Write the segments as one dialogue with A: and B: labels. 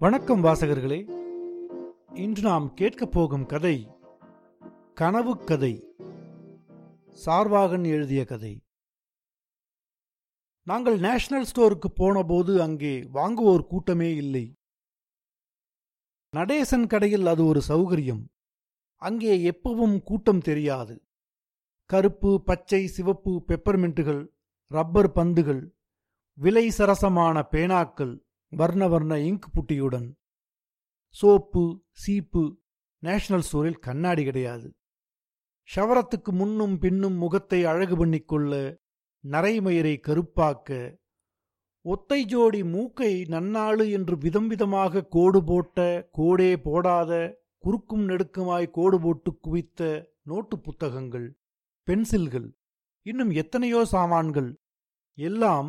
A: வணக்கம் வாசகர்களே. இன்று நாம் கேட்கப் போகும் கதை கனவு கதை சார்வாகன் எழுதிய கதை. நாங்கள் நேஷனல் ஸ்டோருக்கு போனபோது அங்கே வாங்குவோர் கூட்டமே இல்லை. நடேசன் கடையில் அது ஒரு சௌகரியம். அங்கே எப்பவும் கூட்டம் தெரியாது. கருப்பு பச்சை சிவப்பு பெப்பர்மெண்ட்டுகள் ரப்பர் பந்துகள் விலை சரசமான பேனாக்கள் வர்ண வர்ண இங்க் புட்டியுடன். சோப்பு சீப்பு நேஷனல் ஸ்டோரில் கண்ணாடி கிடையாது. ஷவரத்துக்கு முன்னும் பின்னும் முகத்தை அழகு பண்ணிக்கொள்ள நரைமயிரை கருப்பாக்க ஒத்தை ஜோடி மூக்கை நன்னாளு என்று விதம் விதமாக கோடு போட்ட கோடே போடாத குறுக்கும் நெடுக்குமாய் கோடு போட்டு குவித்த நோட்டு புத்தகங்கள் பென்சில்கள் இன்னும் எத்தனையோ சாமான்கள் எல்லாம்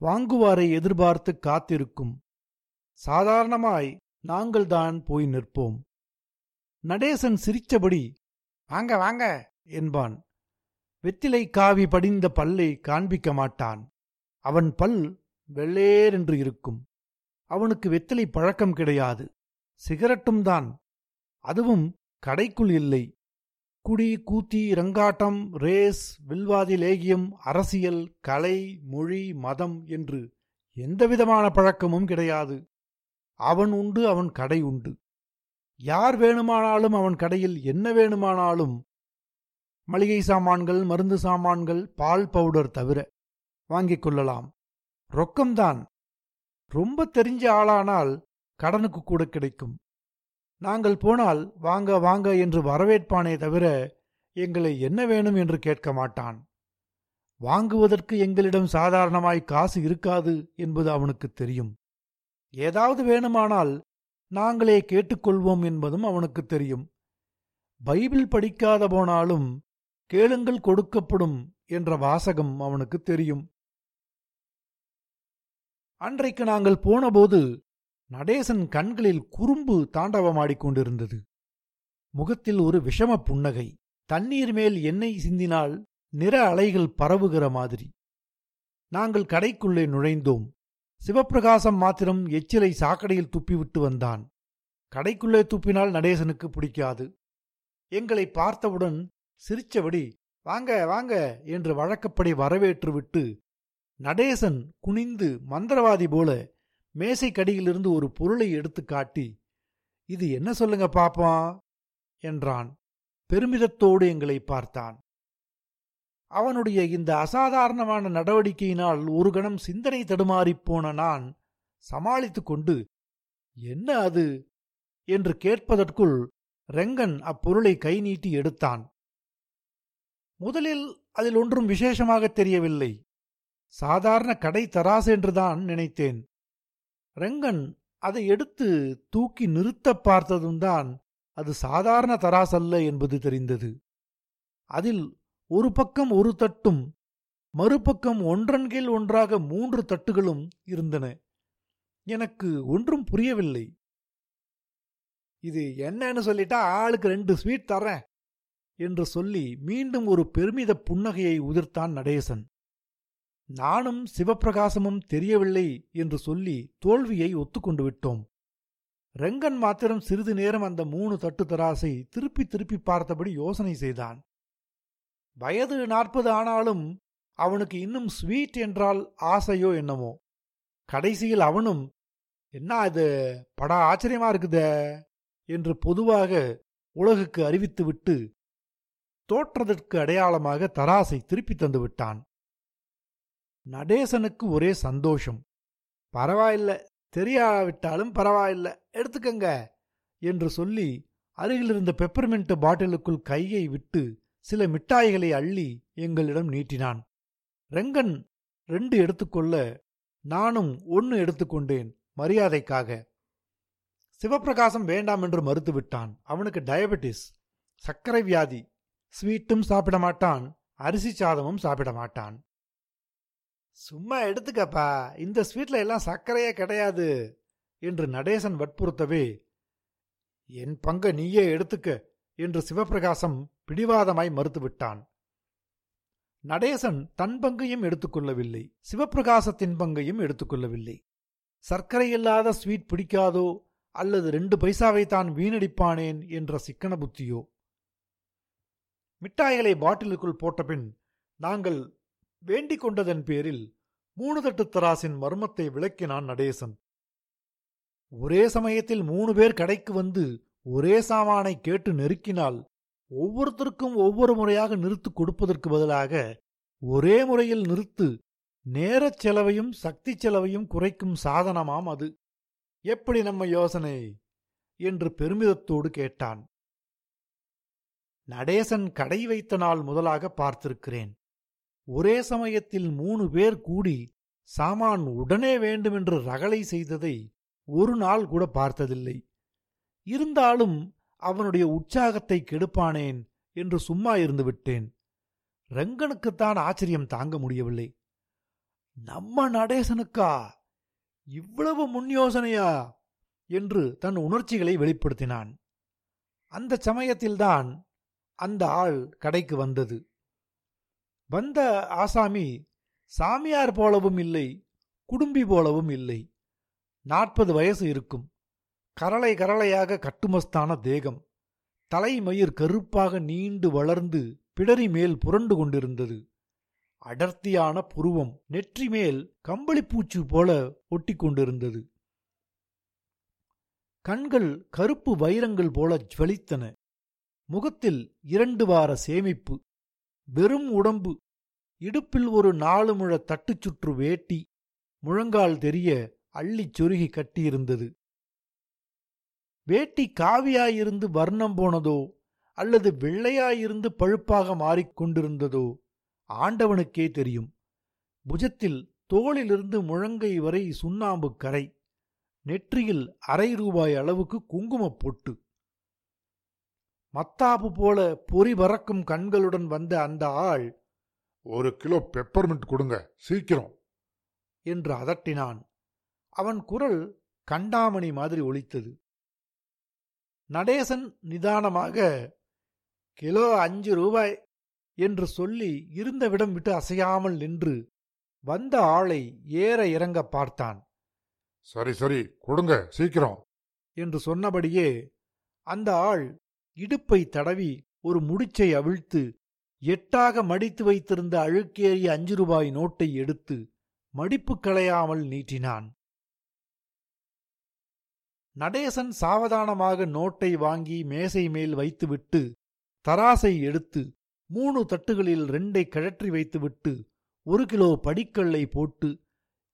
A: வாங்குவாரை எதிர்பார்த்து காத்திருக்கும். சாதாரணமாய் நாங்கள்தான் போய் நிற்போம். நடேசன் சிரித்தபடி வாங்க வாங்க என்பான். வெத்திலை காவி படிந்த பல்லை காண்பிக்க மாட்டான். அவன் பல் வெள்ளேரென்று இருக்கும். அவனுக்கு வெத்திலை பழக்கம் கிடையாது. சிகரெட்டும் தான். அதுவும் கடைக்குள் இல்லை. குடி கூத்தி ரங்காட்டம் ரேஸ் வில்வாதி லேகியம் அரசியல் கலை மொழி மதம் என்று எந்தவிதமான பழக்கமும் கிடையாது. அவன் உண்டு அவன் கடை உண்டு. யார் வேணுமானாலும் அவன் கடையில் என்ன வேணுமானாலும் மளிகை சாமான்கள் மருந்து சாமான்கள் பால் பவுடர் தவிர வாங்கிக் கொள்ளலாம். ரொக்கம்தான். ரொம்ப தெரிஞ்ச ஆளானால் கடனுக்கு கூட கிடைக்கும். நாங்கள் போனால் வாங்க வாங்க என்று வரவேற்பானே தவிர எங்களை என்ன வேணும் என்று கேட்க மாட்டான். வாங்குவதற்கு எங்களிடம் சாதாரணமாய் காசு இருக்காது என்பது அவனுக்கு தெரியும். ஏதாவது வேணுமானால் நாங்களே கேட்டுக்கொள்வோம் என்பதும் அவனுக்கு தெரியும். பைபிள் படிக்காத போனாலும் கேளுங்கள் கொடுக்கப்படும் என்ற வாசகம் அவனுக்கு தெரியும். அன்றைக்கு நாங்கள் போனபோது நடேசன் கண்களில் குறும்பு தாண்டவமாடிக்கொண்டிருந்தது. முகத்தில் ஒரு விஷம புன்னகை. தண்ணீர் மேல் எண்ணெய் சிந்தினால் நிற அலைகள் பரவுகிற மாதிரி. நாங்கள் கடைக்குள்ளே நுழைந்தோம். சிவப்பிரகாசம் மாத்திரம் எச்சிலை சாக்கடையில் துப்பிவிட்டு வந்தான். கடைக்குள்ளே துப்பினால் நடேசனுக்கு பிடிக்காது. எங்களை பார்த்தவுடன் சிரிச்சபடி வாங்க வாங்க என்று வழக்கப்படி வரவேற்றுவிட்டு நடேசன் குனிந்து மந்திரவாதி போல மேசைக்கடியிலிருந்து ஒரு பொருளை எடுத்து காட்டி இது என்ன சொல்லுங்க பாப்பா? என்றான். பெருமிதத்தோடு எங்களை பார்த்தான். அவனுடைய இந்த அசாதாரணமான நடவடிக்கையினால் ஒரு கணம் சிந்தனை தடுமாறிப் போன நான் சமாளித்துக்கொண்டு என்ன அது? என்று கேட்பதற்குள் ரெங்கன் அப்பொருளை கை நீட்டி எடுத்தான். முதலில் அதில் ஒன்றும் விசேஷமாக தெரியவில்லை. சாதாரண கடை தராசு என்றுதான் நினைத்தேன். ரெங்கன் அதை எடுத்து தூக்கி நிறுத்தப் பார்த்ததும் தான் அது சாதாரண தராசல்ல என்பது தெரிந்தது. அதில் ஒரு பக்கம் ஒரு தட்டும் மறுபக்கம் ஒன்றன் கீழ் ஒன்றாக மூன்று தட்டுகளும் இருந்தன. எனக்கு ஒன்றும் புரியவில்லை. இது என்னன்னு சொல்லிட்டா ஆளுக்கு ரெண்டு ஸ்வீட் தரேன் என்று சொல்லி மீண்டும் ஒரு பெருமித புன்னகையை உதிர்த்தான் நடேசன். நானும் சிவப்பிரகாசமும் தெரியவில்லை என்று சொல்லி தோல்வியை ஒத்துக்கொண்டு விட்டோம். ரெங்கன் மாத்திரம் சிறிது நேரம் அந்த மூணு தட்டு தராசை திருப்பி திருப்பி பார்த்தபடி யோசனை செய்தான். வயது நாற்பது ஆனாலும் அவனுக்கு இன்னும் ஸ்வீட் என்றால் ஆசையோ என்னமோ. கடைசியில் அவனும் என்ன இது படா ஆச்சரியமா இருக்குதே என்று பொதுவாக உலகுக்கு அறிவித்துவிட்டு தோற்றதற்கு அடையாளமாக தராசை திருப்பி தந்து விட்டான். நடேசனுக்கு ஒரே சந்தோஷம். பரவாயில்ல தெரியாவிட்டாலும் பரவாயில்ல எடுத்துக்கங்க என்று சொல்லி அருகிலிருந்த பெப்பர்மெண்ட் பாட்டிலுக்குள் கையை விட்டு சில மிட்டாய்களை அள்ளி எங்களிடம் நீட்டினான். ரெங்கன் ரெண்டு எடுத்துக்கொள்ள நானும் ஒன்னு எடுத்துக்கொண்டேன் மரியாதைக்காக. சிவப்பிரகாசம் வேண்டாம் என்று மறுத்துவிட்டான். அவனுக்கு டயபெட்டிஸ் சர்க்கரை வியாதி ஸ்வீட்டும் சாப்பிட மாட்டான் அரிசி சாதமும் சாப்பிட மாட்டான். சும்மா எடுத்துக்கப்பா. இந்த ஸ்வீட்ல எல்லாம் சர்க்கரையே கிடையாது என்று நடேசன் வற்புறுத்தவே என் பங்க நீயே எடுத்துக்க என்று சிவப்பிரகாசம் பிடிவாதமாய் மறுத்துவிட்டான். நடேசன் தன் பங்கையும் எடுத்துக்கொள்ளவில்லை. சிவபிரகாசத்தின் பங்கையும் எடுத்துக்கொள்ளவில்லை. சர்க்கரை இல்லாத ஸ்வீட் பிடிக்காதோ அல்லது ரெண்டு பைசாவை தான் வீணடிப்பானேன் என்ற சிக்கன புத்தியோ? மிட்டாய்களை பாட்டிலுக்குள் போட்டபின் நாங்கள் வேண்டிக் கொண்டதன் பேரில் மூணு தட்டு தராசின் மர்மத்தை விளக்கினான் நடேசன். ஒரே சமயத்தில் மூணு பேர் கடைக்கு வந்து ஒரே சாமானை கேட்டு நெருக்கினால் ஒவ்வொருத்தருக்கும் ஒவ்வொரு முறையாக நிறுத்து கொடுப்பதற்கு பதிலாக ஒரே முறையில் நிறுத்து நேரச் செலவையும் சக்தி செலவையும் குறைக்கும் சாதனமாம் அது. எப்படி நம்ம யோசனை? என்று பெருமிதத்தோடு கேட்டான். நடேசன் கடை வைத்த நாள் முதலாக பார்த்திருக்கிறேன். ஒரே சமயத்தில் மூணு பேர் கூடி சாமான் உடனே வேண்டுமென்று ரகளை செய்ததை ஒரு நாள் கூட பார்த்ததில்லை. இருந்தாலும் அவனுடைய உற்சாகத்தை கெடுப்பானேன் என்று சும்மா இருந்து விட்டேன். ரங்கனுக்குத்தான் ஆச்சரியம் தாங்க முடியவில்லை. நம்ம நடேசனுக்கா? இவ்வளவு முன் யோசனையா? என்று தன் உணர்ச்சிகளை வெளிப்படுத்தினான். அந்த சமயத்தில்தான் அந்த ஆள் கடைக்கு வந்தது. வந்த ஆசாமி சாமியார் போலவும் இல்லை குடும்பி போலவும் இல்லை. நாற்பது வயசு இருக்கும். கரளை கரளையாக கட்டுமஸ்தான தேகம். தலைமயிர் கருப்பாக நீண்டு வளர்ந்து பிடரி மேல் புரண்டு கொண்டிருந்தது. அடர்த்தியான புருவம் நெற்றி மேல் கம்பளிப்பூச்சு போல ஒட்டி கொண்டிருந்தது. கண்கள் கருப்பு வைரங்கள் போல ஜுவலித்தன முகத்தில் இரண்டு வார சேமிப்பு. வெறும் உடம்பு. இடுப்பில் ஒரு நாலு முழ தட்டுச் சுற்று வேட்டி. முழங்கால் தெரிய அள்ளிச் சொருகி கட்டியிருந்தது. வேட்டி காவியாயிருந்து வர்ணம் போனதோ அல்லது வெள்ளையாயிருந்து பழுப்பாக மாறிக்கொண்டிருந்ததோ ஆண்டவனுக்கே தெரியும். புஜத்தில் தோளிலிருந்து முழங்கை வரை சுண்ணாம்பு கரை. நெற்றியில் அரை ரூபாய் அளவுக்கு குங்குமப் பொட்டு. மத்தாப்பு போல பொறி பறக்கும் கண்களுடன் வந்த அந்த ஆள்
B: ஒரு கிலோ பெப்பர்மெண்ட் கொடுங்க சீக்கிரம்.
A: என்று அதட்டினான். அவன் குரல் கண்டாமணி மாதிரி ஒலித்தது. நடேசன் நிதானமாக கிலோ அஞ்சு ரூபாய் என்று சொல்லி இருந்தவிடம் விட்டு அசையாமல் நின்று வந்த ஆளை ஏற இறங்க பார்த்தான்.
B: சரி சரி கொடுங்க சீக்கிரம்.
A: என்று சொன்னபடியே அந்த ஆள் இடுப்பை தடவி ஒரு முடிச்சை அவிழ்த்து எட்டாக மடித்து வைத்திருந்த அழுக்கேறிய அஞ்சு ரூபாய் நோட்டை எடுத்து மடிப்பு களையாமல் நீட்டினான். நடேசன் சாவதானமாக நோட்டை வாங்கி மேசை மேல் வைத்துவிட்டு தராசை எடுத்து மூணு தட்டுகளில் ரெண்டை கழற்றி வைத்துவிட்டு ஒரு கிலோ படிக்கல்லை போட்டு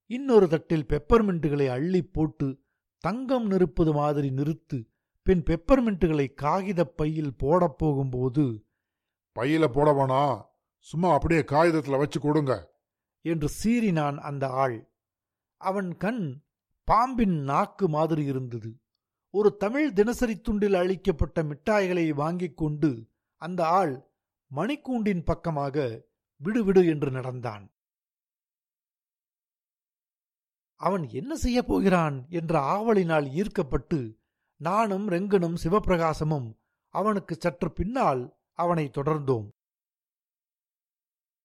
A: இன்னொரு தட்டில் பெப்பர்மெண்ட்டுகளை அள்ளிப் போட்டு தங்கம் நிறுப்பது மாதிரி நிறுத்து பின் பெப்பர்மெண்ட்டுகளை காகிதப் பையில் போடப் போகும்போது
B: பையில போட வேணாம் சும்மா அப்படியே காகிதத்துல வச்சு கொடுங்க.
A: என்று சீறினான் அந்த ஆள். அவன் கண் பாம்பின் நாக்கு மாதிரி இருந்தது. ஒரு தமிழ் தினசரி துண்டில் அளிக்கப்பட்ட மிட்டாய்களை வாங்கிக் கொண்டு அந்த ஆள் மணிக்கூண்டின் பக்கமாக விடுவிடு என்று நடந்தான். அவன் என்ன செய்யப் போகிறான்? என்ற ஆவலினால் ஈர்க்கப்பட்டு நானும் ரெங்கனும் சிவப்பிரகாசமும் அவனுக்கு சற்று பின்னால் அவனை தொடர்ந்தோம்.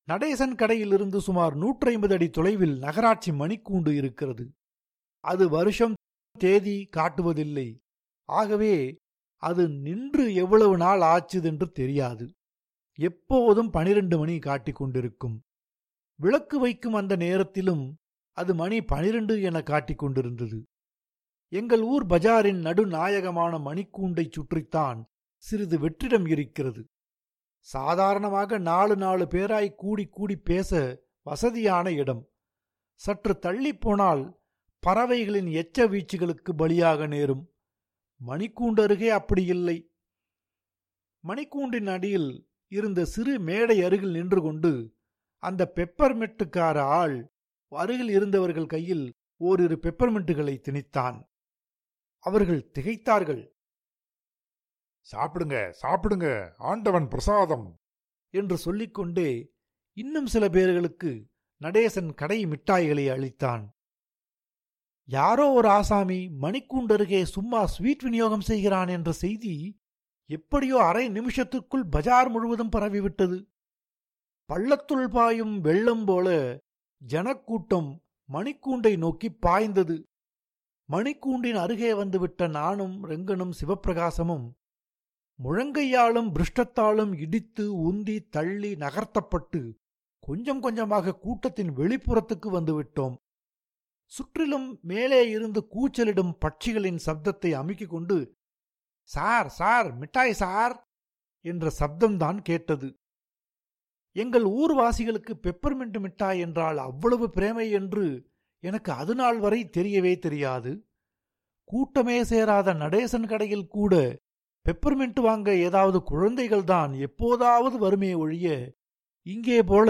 A: நடேசன் கடையிலிருந்து சுமார் நூற்றி ஐம்பது அடி தொலைவில் நகராட்சி மணிக்கூண்டு இருக்கிறது. அது வருஷம் தேதி காட்டுவதில்லை. ஆகவே அது நின்று எவ்வளவு நாள் ஆச்சுதென்று தெரியாது. எப்போதும் பனிரெண்டு மணி காட்டிக் கொண்டிருக்கும். விளக்கு வைக்கும் அந்த நேரத்திலும் அது மணி பனிரெண்டு என காட்டிக் கொண்டிருந்தது. எங்கள் ஊர் பஜாரின் நடுநாயகமான மணிக்கூண்டைச் சுற்றித்தான் சிறிது வெற்றிடம் இருக்கிறது. சாதாரணமாக நாலு நாலு பேராய் கூடி கூடி பேச வசதியான இடம். சற்று தள்ளிப் போனால் பறவைகளின் எச்ச வீச்சுகளுக்கு பலியாக நேரும். மணிக்கூண்டு அருகே அப்படி இல்லை. மணிக்கூண்டின் அடியில் இருந்த சிறு மேடை அருகில் நின்று கொண்டு அந்த பெப்பர்மெட்டுக்கார ஆள் அருகில் இருந்தவர்கள் கையில் ஓரிரு பெப்பர்மெண்ட்டுகளை திணித்தான். அவர்கள் திகைத்தார்கள்.
B: சாப்பிடுங்க சாப்பிடுங்க ஆண்டவன் பிரசாதம்.
A: என்று சொல்லிக்கொண்டே இன்னும் சில பேர்களுக்கு நடேசன் கடை மிட்டாய்களை அளித்தான். யாரோ ஒரு ஆசாமி மணிக்கூண்டருகே சும்மா ஸ்வீட் விநியோகம் செய்கிறான் என்ற செய்தி எப்படியோ அரை நிமிஷத்துக்குள் பஜார் முழுவதும் பரவிவிட்டது. பள்ளத்துள் பாயும் வெள்ளம் போல ஜனக்கூட்டம் மணிக்கூண்டை நோக்கி பாய்ந்தது. மணிக்கூண்டின் அருகே வந்துவிட்ட நானும் ரெங்கனும் சிவப்பிரகாசமும் முழங்கையாலும் பிருஷ்டத்தாலும் இடித்து உந்தி தள்ளி நகர்த்தப்பட்டு கொஞ்சம் கொஞ்சமாக கூட்டத்தின் வெளிப்புறத்துக்கு வந்துவிட்டோம். சுற்றிலும் மேலே இருந்து கூச்சலிடும் பட்சிகளின் சப்தத்தை அமுக்கிக் கொண்டு சார் சார் மிட்டாய் சார்! என்ற சப்தம்தான் கேட்டது. எங்கள் ஊர்வாசிகளுக்கு பெப்பர்மெண்ட் மிட்டாய் என்றால் அவ்வளவு பிரேமை என்று எனக்கு அது நாள் வரை தெரியவே தெரியாது. கூட்டமே சேராத நடேசன் கடையில் கூட பெப்பர்மெண்ட் வாங்க ஏதாவது குழந்தைகள்தான் எப்போதாவது வருமே ஒழிய இங்கே போல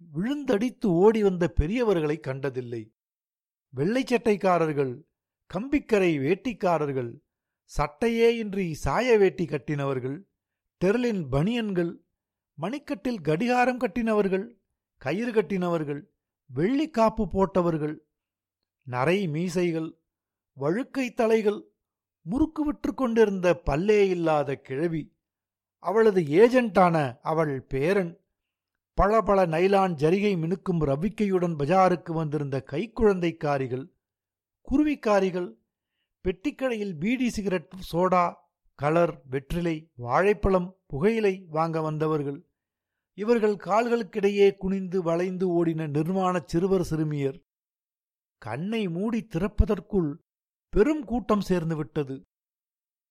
A: விழுந்தடித்து ஓடி வந்த பெரியவர்களை கண்டதில்லை. வெள்ளை சட்டைக்காரர்கள் கம்பிக்கரை வேட்டிக்காரர்கள் சட்டையே இன்றி சாய வேட்டி கட்டினவர்கள் டெர்லின் பனியன்கள் மணிக்கட்டில் கடிகாரம் கட்டினவர்கள் கயிறு கட்டினவர்கள் வெள்ளி காப்பு போட்டவர்கள் நரை மீசைகள் வழுக்கை தலைகள் முறுக்கு விற்று கொண்டிருந்த பல்லே இல்லாத கிழவி அவளது ஏஜென்டான அவள் பேரன் பல பல நைலான் ஜரிகை மினுக்கும் ரவிக்கையுடன் பஜாருக்கு வந்திருந்த கைக்குழந்தைக்காரிகள் குருவிக்காரிகள் பெட்டிக்கடையில் பீடி சிகரெட் சோடா கலர் வெற்றிலை வாழைப்பழம் புகையிலை வாங்க வந்தவர்கள் இவர்கள் கால்களுக்கிடையே குனிந்து வளைந்து ஓடின நிர்வாண சிறுவர் சிறுமியர் கண்ணை மூடி திறப்பதற்குள் பெரும் கூட்டம் சேர்ந்து விட்டது.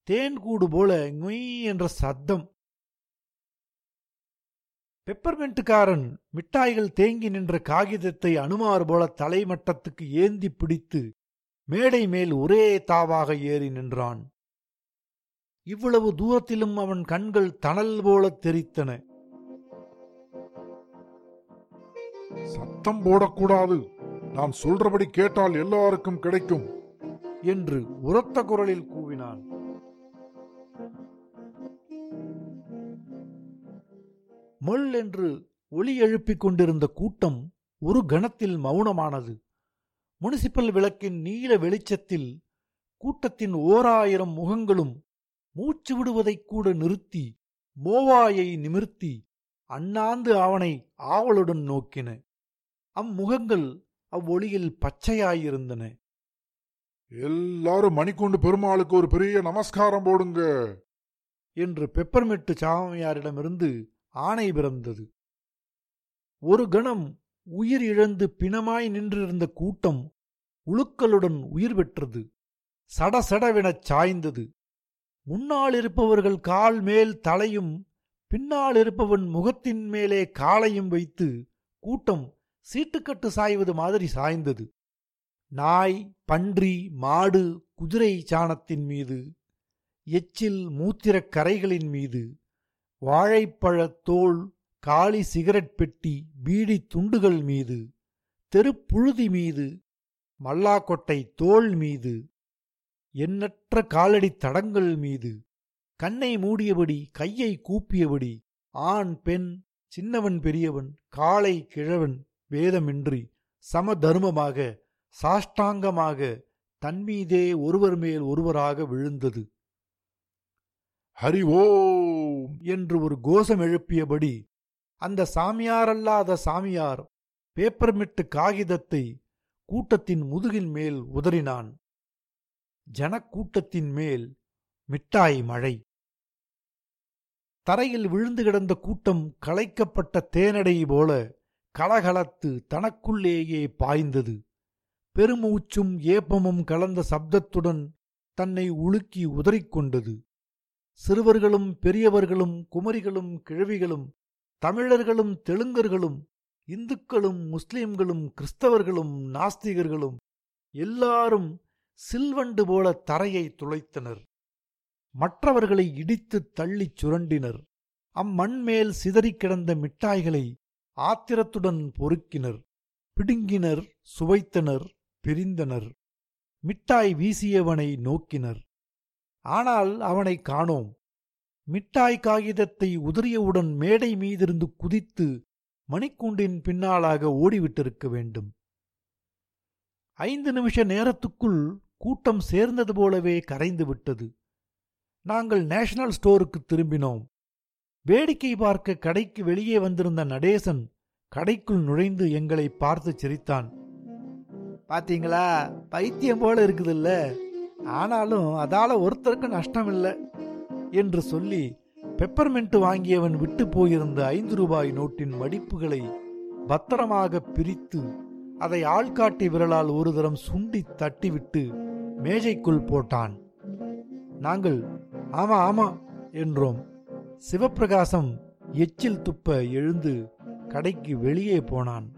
A: தேன்கூடு போல நொய் என்ற சத்தம். பெப்பர்மெண்ட்டுக்காரன் மிட்டாய்கள் தேங்கி நின்ற காகிதத்தை அனுமார் போல தலைமட்டத்துக்கு ஏந்தி பிடித்து மேடை மேல் ஒரே தாவாக ஏறி நின்றான். இவ்வளவு தூரத்திலும் அவன் கண்கள் தணல் போல தெரித்தன.
B: சத்தம் போடக்கூடாது. நான் சொல்றபடி கேட்டால் எல்லாருக்கும் கிடைக்கும்
A: என்று உரத்த குரலில் கூவினான். மல் என்று ஒளி எழுப்பிக் கொண்டிருந்த கூட்டம் ஒரு கணத்தில் மௌனமானது முனிசிபல் விளக்கின் நீல வெளிச்சத்தில் கூட்டத்தின் ஓராயிரம் முகங்களும் மூச்சு விடுவதைக் கூட நிறுத்தி மோவாயை நிமிர்த்தி அண்ணாந்து அவனை ஆவலுடன் நோக்கின. அம்முகங்கள் அவ்வொளியில் பச்சையாயிருந்தன.
B: எல்லாரும் மணிக்கொண்டு பெருமாளுக்கு ஒரு பெரிய நமஸ்காரம் போடுங்க.
A: என்று பெப்பர்மெட்டு சாமியாரிடமிருந்து ஆணை பிறந்தது. ஒரு கணம் உயிர் இழந்து பிணமாய் நின்றிருந்த கூட்டம் உழுக்களுடன் உயிர் பெற்றது. சடசடவெனச் சாய்ந்தது. முன்னால் இருப்பவர்கள் கால் மேல் தலையும் பின்னால் இருப்பவன் முகத்தின் மேலே காலையும் வைத்து கூட்டம் சீட்டுக்கட்டு சாய்வது மாதிரி சாய்ந்தது. நாய் பன்றி மாடு குதிரை சாணத்தின் மீது எச்சில் மூத்திரக் கரைகளின் மீது வாழைப்பழத் தோல் காளி சிகரெட் பெட்டி பீடி துண்டுகள் மீது தெருப்புழுதி மீது மல்லாக்கொட்டை தோல் மீது எண்ணற்ற காலடி தடங்கள் மீது கண்ணை மூடியபடி கையை கூப்பியபடி ஆண் பெண் சின்னவன் பெரியவன் காளை கிழவன் வேதமின்றி சமதர்மமாக சாஷ்டாங்கமாக தன்மீதே ஒருவர் மேல் ஒருவராக விழுந்தது.
B: ஹரி ஓம்
A: என்று ஒரு கோஷம் எழுப்பியபடி அந்த சாமியாரல்லாத சாமியார் பேப்பர்மிட்டு காகிதத்தை கூட்டத்தின் முதுகின் மேல் உதறினான். ஜனக்கூட்டத்தின் மேல் மிட்டாய் மழை. தரையில் விழுந்து கிடந்த கூட்டம் களைக்கப்பட்ட தேனடை போல கலகலத்து தனக்குள்ளேயே பாய்ந்தது. பெருமூச்சும் ஏப்பமும் கலந்த சப்தத்துடன் தன்னை உலுக்கி உதறிக்கொண்டது. சிறுவர்களும் பெரியவர்களும் குமரிகளும் கிழவிகளும் தமிழர்களும் தெலுங்கர்களும் இந்துக்களும் முஸ்லிம்களும் கிறிஸ்தவர்களும் நாஸ்திகர்களும் எல்லாரும் சில்வண்டு போல தரையை துளைத்தனர். மற்றவர்களை இடித்துத் தள்ளிச் சுரண்டினர். அம்மண் மேல் சிதறிக் கிடந்த மிட்டாய்களை ஆத்திரத்துடன் பொறுக்கினர். பிடுங்கினர் சுவைத்தனர் பிரிந்தனர். மிட்டாய் வீசியவனை நோக்கினர். ஆனால் அவனை காணோம். மிட்டாய் காகிதத்தை உதறியவுடன் மேடை மீதிருந்து குதித்து மணிக்கூண்டின் பின்னாலாக ஓடிவிட்டிருக்க வேண்டும். ஐந்து நிமிஷ நேரத்துக்குள் கூட்டம் சேர்ந்தது போலவே கரைந்து விட்டது. நாங்கள் நேஷனல் ஸ்டோருக்கு திரும்பினோம். வேடிக்கை பார்க்க கடைக்கு வெளியே வந்திருந்த நடேசன் கடைக்குள் நுழைந்து எங்களை பார்த்து சிரித்தான். பாத்தீங்களா? பைத்தியம் போல இருக்குதுல்ல. ஆனாலும் அதால ஒருத்தருக்கு நஷ்டம் இல்லை என்று சொல்லி பெப்பர்மெண்ட் வாங்கியவன் விட்டு போயிருந்த ஐந்து ரூபாய் நோட்டின் மடிப்புகளை பத்திரமாக பிரித்து அதை ஆள்காட்டி விரலால் ஒரு தரம் சுண்டி தட்டிவிட்டு மேஜைக்குள் போட்டான். நாங்கள் ஆமா ஆமா என்றோம். சிவப்பிரகாசம் எச்சில் துப்ப எழுந்து கடைக்கு வெளியே போனான்.